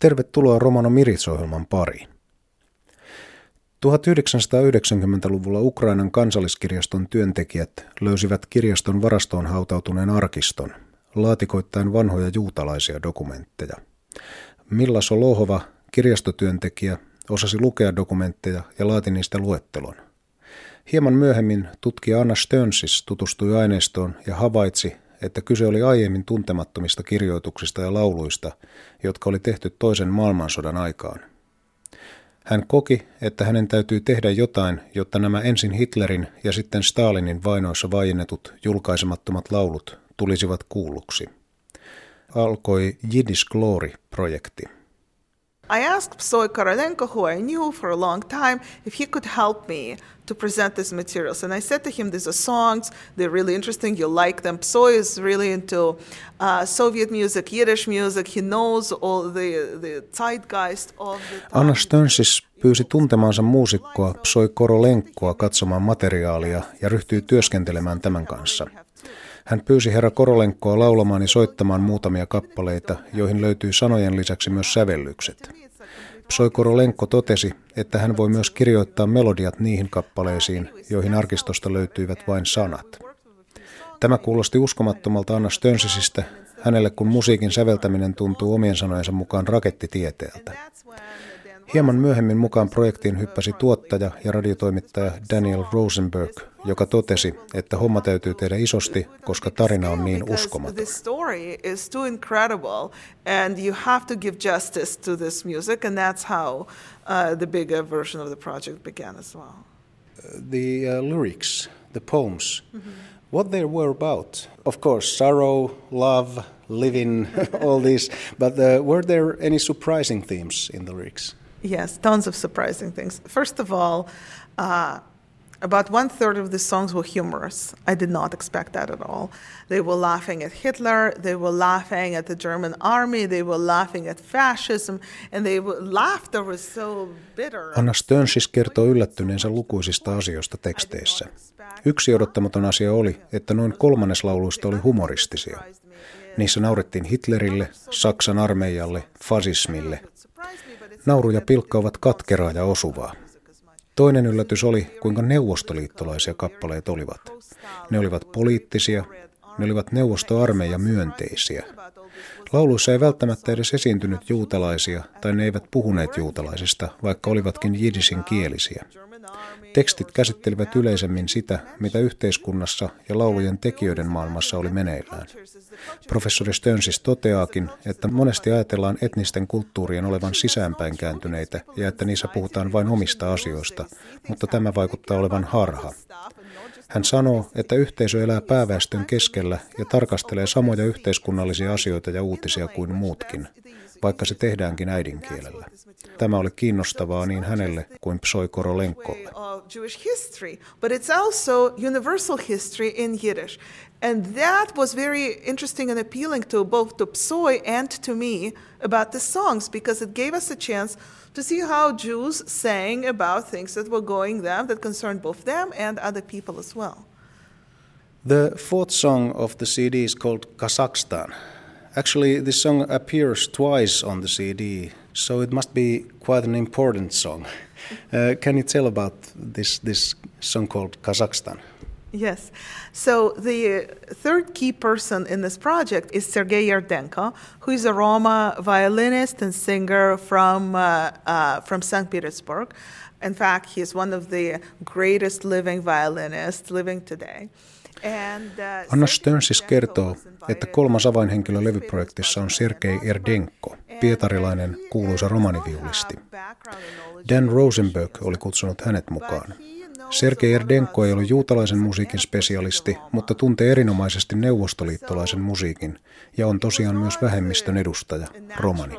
Tervetuloa Romano Miritsohjelman pariin. 1990-luvulla Ukrainan kansalliskirjaston työntekijät löysivät kirjaston varastoon hautautuneen arkiston, laatikoittain vanhoja juutalaisia dokumentteja. Milla Solohova, kirjastotyöntekijä, osasi lukea dokumentteja ja laati niistä luettelon. Hieman myöhemmin tutkija Anna Stönsis tutustui aineistoon ja havaitsi, että kyse oli aiemmin tuntemattomista kirjoituksista ja lauluista, jotka oli tehty toisen maailmansodan aikaan. Hän koki, että hänen täytyy tehdä jotain, jotta nämä ensin Hitlerin ja sitten Stalinin vainoissa vaiennetut julkaisemattomat laulut tulisivat kuulluksi. Alkoi Yiddish Glory-projekti. I asked Psoy Korolenko, who I knew for a long time, if he could help me to present these materials. And I said to him, These are songs, they're really interesting, you like them. Psoy is really into uh, Soviet music, Yiddish music, he knows all the, the zeitgeist of the time. Anna Stönsis pyysi tuntemansa muusikkoa Psoi Korolenkkoa katsomaan materiaalia ja ryhtyi työskentelemään tämän kanssa. Hän pyysi herra Korolenkkoa laulamaan ja soittamaan muutamia kappaleita, joihin löytyy sanojen lisäksi myös sävellykset. Psoi Korolenko totesi, että hän voi myös kirjoittaa melodiat niihin kappaleisiin, joihin arkistosta löytyivät vain sanat. Tämä kuulosti uskomattomalta Anna Stönsisistä, hänelle kun musiikin säveltäminen tuntuu omien sanojensa mukaan rakettitieteeltä. Hieman myöhemmin mukaan projektiin hyppäsi tuottaja ja radiotoimittaja Daniel Rosenberg, joka totesi, että homma täytyy tehdä isosti, koska tarina on niin uskomaton. This story is too incredible and you have to give justice to this music and that's how the bigger version of the project began as well. The uh, lyrics, the poems, mm-hmm. what they were about? Of course, sorrow, love, living, all these, but uh, were there any surprising themes in the lyrics? Yes, tons of surprising things. First of all, uh, about one third of the songs were humorous. I did not expect that at all. They were laughing at Hitler, they were laughing at the German army, they were laughing at fascism, and they were, laughter was so bitter. Anna Stönsis kertoo yllättyneensä lukuisista asioista teksteissä. Yksi odottamaton asia oli, että noin kolmannes lauluista oli humoristisia. Niissä naurettiin Hitlerille, Saksan armeijalle, fasismille, Nauru ja pilkka ovat katkeraa ja osuvaa. Toinen yllätys oli, kuinka neuvostoliittolaisia kappaleet olivat. Ne olivat poliittisia, ne olivat neuvostoarmeija myönteisiä. Lauluissa ei välttämättä edes esiintynyt juutalaisia tai ne eivät puhuneet juutalaisista, vaikka olivatkin jidisin kielisiä. Tekstit käsittelivät yleisemmin sitä, mitä yhteiskunnassa ja laulujen tekijöiden maailmassa oli meneillään. Professori Stönsis toteaakin, että monesti ajatellaan etnisten kulttuurien olevan sisäänpäin kääntyneitä ja että niissä puhutaan vain omista asioista, mutta tämä vaikuttaa olevan harha. Hän sanoo, että yhteisö elää pääväestön keskellä ja tarkastelee samoja yhteiskunnallisia asioita ja uutisia kuin muutkin, vaikka se tehdäänkin äidinkielellä. Tämä oli kiinnostavaa niin hänelle kuin Psoi Korolenkolle. And that was very interesting and appealing to both to Psoy and to me about the songs because it gave us a chance to see how Jews sang about things that were going them, that concerned both them and other people as well. The fourth song of the CD is called Kazakhstan. Actually, this song appears twice on the CD, so it must be quite an important song. Uh, can you tell about this, this song called Kazakhstan? Yes. So the third key person in this project is Sergei Yerdenko, who is a Roma violinist and singer from, uh, uh, from St. Petersburg. In fact, he is one of the greatest living violinists living today. Uh, Anna Stönsis kertoo, että kolmas avainhenkilö levyprojektissa on Sergei Erdenko, pietarilainen kuuluisa romaniviulisti. Dan Rosenberg oli kutsunut hänet mukaan. Sergei Erdenko ei ole juutalaisen musiikin spesialisti, mutta tuntee erinomaisesti neuvostoliittolaisen musiikin ja on tosiaan myös vähemmistön edustaja, romani.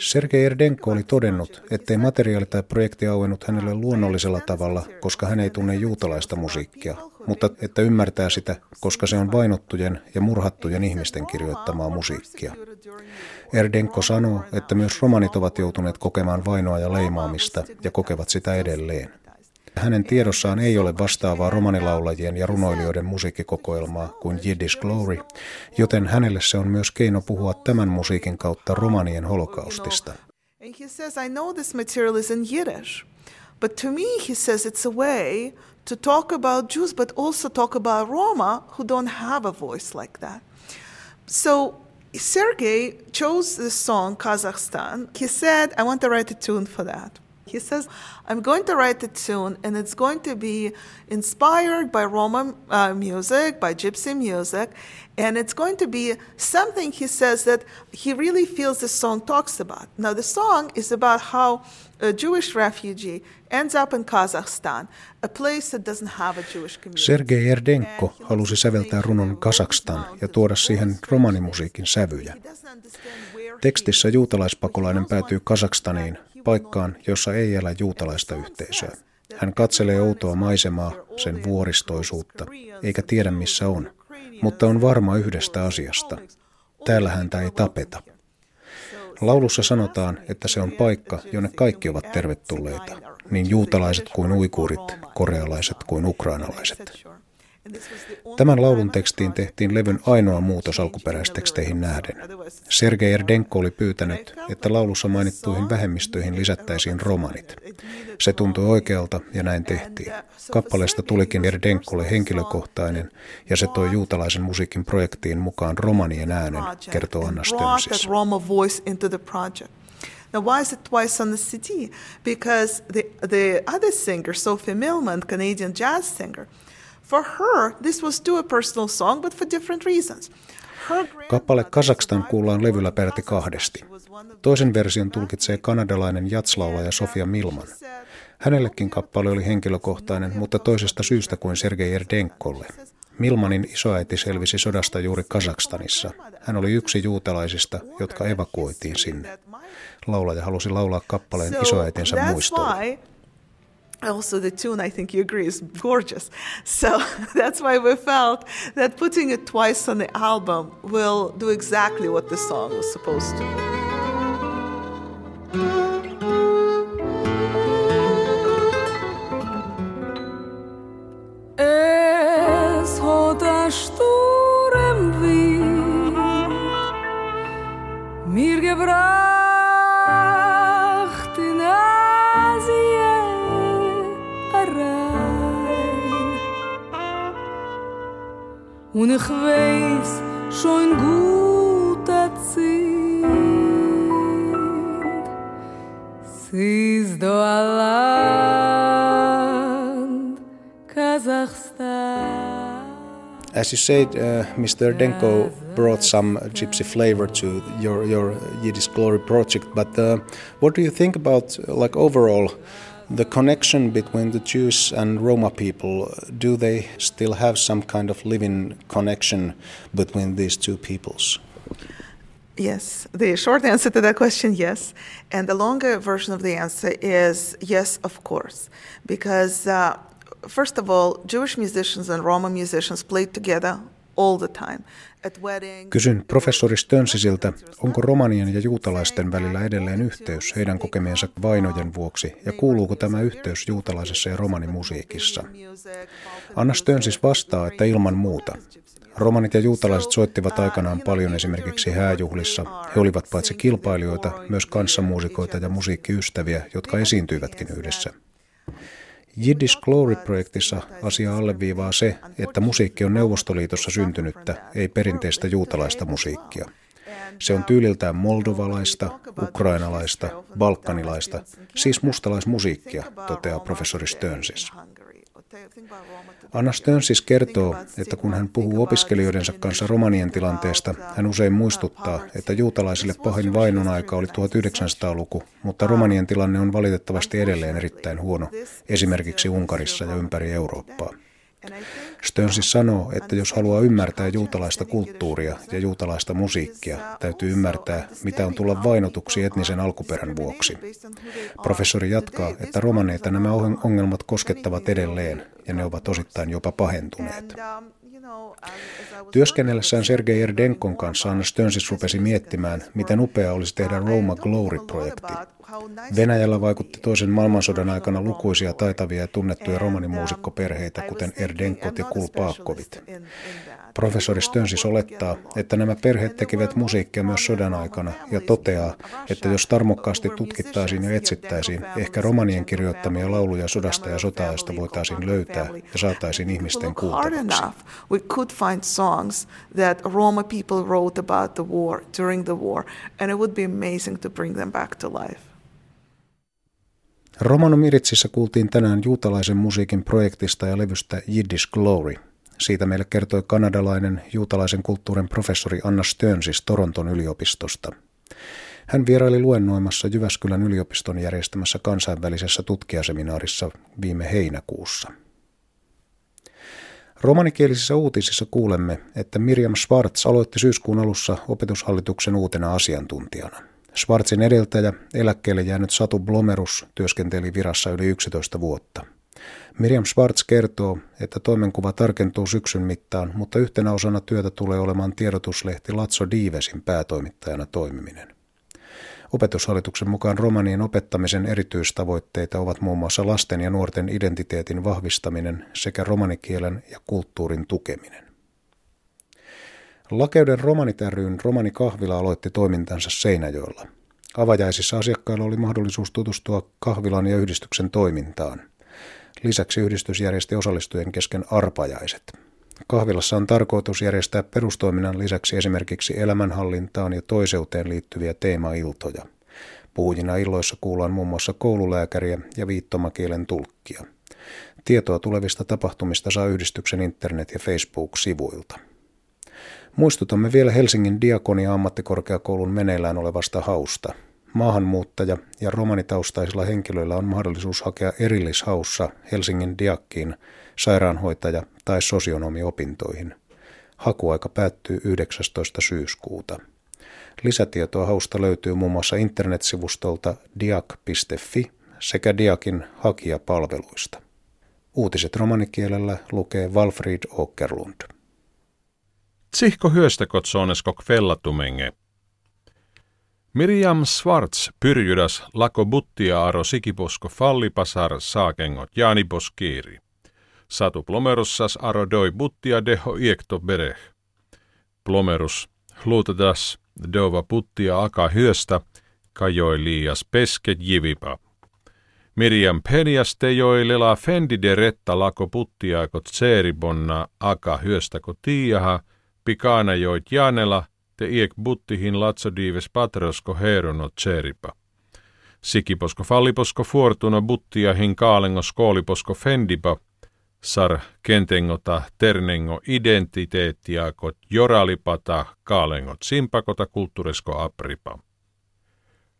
Sergei Erdenko oli todennut, ettei materiaali tai projekti auennut hänelle luonnollisella tavalla, koska hän ei tunne juutalaista musiikkia, mutta että ymmärtää sitä, koska se on vainottujen ja murhattujen ihmisten kirjoittamaa musiikkia. Erdenko sanoo, että myös romanit ovat joutuneet kokemaan vainoa ja leimaamista ja kokevat sitä edelleen. Hänen tiedossaan ei ole vastaavaa romanilaulajien ja runoilijoiden musiikkikokoelmaa kuin Yiddish Glory, joten hänelle se on myös keino puhua tämän musiikin kautta romanien holokaustista. And he says, I know this material is in Yiddish, but to me, he says, it's a way to talk about Jews, but also talk about Roma who don't have a voice like that. So Sergei chose this song, Kazakhstan. He said, I want to write a tune for that. He says, I'm going to write a tune and it's going to be inspired by Roma uh, music, by Gypsy music, and it's going to be something he says that he really feels the song talks about. Now, the song is about how a Jewish refugee ends up in Kazakhstan, a place that doesn't have a Jewish community. Sergei Erdenko halusi säveltää runon Kazakstan ja tuoda siihen romanimusiikin sävyjä. Tekstissä juutalaispakolainen päätyy Kazakstaniin, paikkaan, jossa ei elä juutalaista yhteisöä. Hän katselee outoa maisemaa, sen vuoristoisuutta, eikä tiedä missä on, mutta on varma yhdestä asiasta. Täällä häntä ei tapeta. Laulussa sanotaan, että se on paikka, jonne kaikki ovat tervetulleita, niin juutalaiset kuin uikuurit, korealaiset kuin ukrainalaiset. Tämän laulun tekstiin tehtiin levyn ainoa muutos alkuperäisteksteihin nähden. Sergei Erdenko oli pyytänyt, että laulussa mainittuihin vähemmistöihin lisättäisiin romanit. Se tuntui oikealta ja näin tehtiin. Kappaleesta tulikin Erdenkolle henkilökohtainen ja se toi juutalaisen musiikin projektiin mukaan romanien äänen, kertoo Anna Stönsis. Now, why is it twice on the CD? Because the, the other singer, Sophie Millman, Canadian jazz singer, For her, this was too a personal song, but for different reasons. Kappale Kazakstan kuullaan levyllä peräti kahdesti. Toisen version tulkitsee kanadalainen jatslaulaja Sofia Milman. Hänellekin kappale oli henkilökohtainen, mutta toisesta syystä kuin Sergei Erdenkolle. Milmanin isoäiti selvisi sodasta juuri Kazakstanissa. Hän oli yksi juutalaisista, jotka evakuoitiin sinne. Laulaja halusi laulaa kappaleen isoäitinsä muistolle also the tune i think you agree is gorgeous. So that's why we felt that putting it twice on the album will do exactly what the song was supposed to Und ich weiß schon gut erzählt, sie ist do Land, Kazakhstan. As you said, uh, Mr. Denko brought some gypsy flavor to your, your Yiddish Glory project, but uh, what do you think about, like, overall the connection between the Jews and Roma people, do they still have some kind of living connection between these two peoples? Yes, the short answer to that question, yes. And the longer version of the answer is yes, of course. Because, uh, first of all, Jewish musicians and Roma musicians played together. Kysyn professori Stönsisiltä, onko romanien ja juutalaisten välillä edelleen yhteys heidän kokemiensa vainojen vuoksi ja kuuluuko tämä yhteys juutalaisessa ja romanimusiikissa? Anna Stönsis vastaa, että ilman muuta. Romanit ja juutalaiset soittivat aikanaan paljon esimerkiksi hääjuhlissa. He olivat paitsi kilpailijoita, myös kanssamuusikoita ja musiikkiystäviä, jotka esiintyivätkin yhdessä. Yiddish Glory-projektissa asia alleviivaa se, että musiikki on Neuvostoliitossa syntynyttä, ei perinteistä juutalaista musiikkia. Se on tyyliltään moldovalaista, ukrainalaista, balkanilaista, siis mustalaismusiikkia, toteaa professori Stönsis. Anna Stönsis kertoo, että kun hän puhuu opiskelijoidensa kanssa romanien tilanteesta, hän usein muistuttaa, että juutalaisille pahin vainon aika oli 1900-luku, mutta romanien tilanne on valitettavasti edelleen erittäin huono, esimerkiksi Unkarissa ja ympäri Eurooppaa. Stönsis sanoo, että jos haluaa ymmärtää juutalaista kulttuuria ja juutalaista musiikkia, täytyy ymmärtää, mitä on tulla vainotuksi etnisen alkuperän vuoksi. Professori jatkaa, että romaneita nämä ongelmat koskettavat edelleen, ja ne ovat osittain jopa pahentuneet. Työskennellessään Sergei Erdenkon kanssa Anna Stönsis rupesi miettimään, miten upea olisi tehdä Roma Glory-projekti. Venäjällä vaikutti toisen maailmansodan aikana lukuisia taitavia ja tunnettuja romanimuusikkoperheitä, kuten Erdenkot ja Kulpaakkovit. Professori Stönsis olettaa, että nämä perheet tekivät musiikkia myös sodan aikana ja toteaa, että jos tarmokkaasti tutkittaisiin ja etsittäisiin, ehkä romanien kirjoittamia lauluja sodasta ja sotaajasta voitaisiin löytää ja saataisiin ihmisten kuultavaksi. Romano Miritsissä kuultiin tänään juutalaisen musiikin projektista ja levystä Yiddish Glory – siitä meille kertoi kanadalainen juutalaisen kulttuurin professori Anna Stönsis Toronton yliopistosta. Hän vieraili luennoimassa Jyväskylän yliopiston järjestämässä kansainvälisessä tutkijaseminaarissa viime heinäkuussa. Romanikielisissä uutisissa kuulemme, että Miriam Schwartz aloitti syyskuun alussa opetushallituksen uutena asiantuntijana. Schwartzin edeltäjä, eläkkeelle jäänyt Satu Blomerus, työskenteli virassa yli 11 vuotta – Miriam Schwartz kertoo, että toimenkuva tarkentuu syksyn mittaan, mutta yhtenä osana työtä tulee olemaan tiedotuslehti Latso Diivesin päätoimittajana toimiminen. Opetushallituksen mukaan romanien opettamisen erityistavoitteita ovat muun muassa lasten ja nuorten identiteetin vahvistaminen sekä romanikielen ja kulttuurin tukeminen. Lakeuden romanit romanikahvila aloitti toimintansa Seinäjoella. Avajaisissa asiakkailla oli mahdollisuus tutustua kahvilan ja yhdistyksen toimintaan – Lisäksi yhdistys järjesti osallistujien kesken arpajaiset. Kahvilassa on tarkoitus järjestää perustoiminnan lisäksi esimerkiksi elämänhallintaan ja toiseuteen liittyviä teemailtoja. Puhujina illoissa kuullaan muun muassa koululääkäriä ja viittomakielen tulkkia. Tietoa tulevista tapahtumista saa yhdistyksen internet- ja Facebook-sivuilta. Muistutamme vielä Helsingin Diakonia ammattikorkeakoulun meneillään olevasta hausta – maahanmuuttaja- ja romanitaustaisilla henkilöillä on mahdollisuus hakea erillishaussa Helsingin Diakkiin sairaanhoitaja- tai sosionomiopintoihin. Hakuaika päättyy 19. syyskuuta. Lisätietoa hausta löytyy muun muassa internetsivustolta diak.fi sekä Diakin hakijapalveluista. Uutiset romanikielellä lukee Walfried Åkerlund. Tsihko hyöstäkot sooneskok fellatumenge – Miriam Schwartz pyrjydas lako buttia aro sikiposko fallipasar saakengot jaaniposkiiri. Satu plomerussas aro doi buttia deho iekto bereh. Plomerus luutadas dova buttia aka hyöstä, kajoi liias pesket jivipa. Miriam penias tejoi lela fendi de retta lako buttiaakot tseeribonna aka hyöstäko tiiaha, pikana joit janela – te iek buttihin latsodiives patrosko herono tseripa. Sikiposko falliposko fortuna buttiahin kaalengo skooliposko fendipa, sar kentengota ternengo identiteettiakot joralipata kaalengot simpakota kulttuuresko apripa.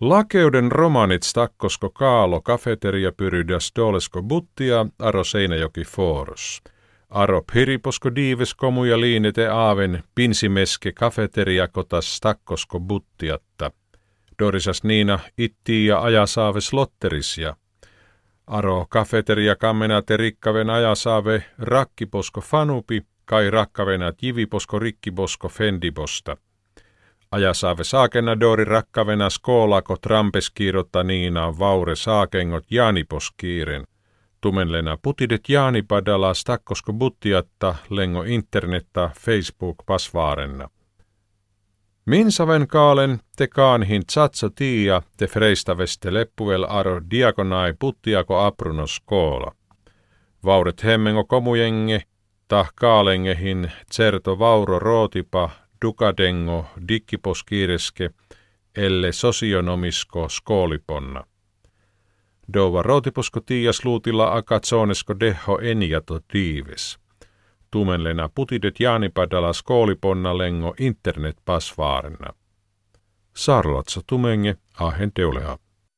Lakeuden romanit stakkosko kaalo kafeteria pyrydas dolesko buttia aro Seinäjoki foros. Aro piriposko diives komuja liinete aaven pinsimeske kafeteria kotas stakkosko buttiatta. Dorisas Niina itti ja ajasaaves lotterisia. Aro kafeteria kammenate rikkaven ajasaave rakkiposko fanupi, kai rakkavenat jiviposko rikkiposko fendiposta. Ajasaave saakena dori rakkavena skoolako trampeskiirotta Niina vaure saakengot jaaniposkiiren – Tumenlena putidet jaanipadala stakkosko buttiatta lengo internetta Facebook pasvaarenna. Minsaven kaalen te kaanhin tsatso tiia te freistaveste leppuvel aro diakonai puttiako aprunos koola. Vauret hemmengo komujenge, tah kaalengehin certo vauro rootipa dukadengo dikkiposkiireske, elle sosionomisko skooliponna. Dova rotiposko tiias luutilla akatsonesko deho eniato tiivis. Tumenlena putidet jaanipadala skooliponna lengo internet pasvaarena. Sarlatsa tumenge ahen teulea.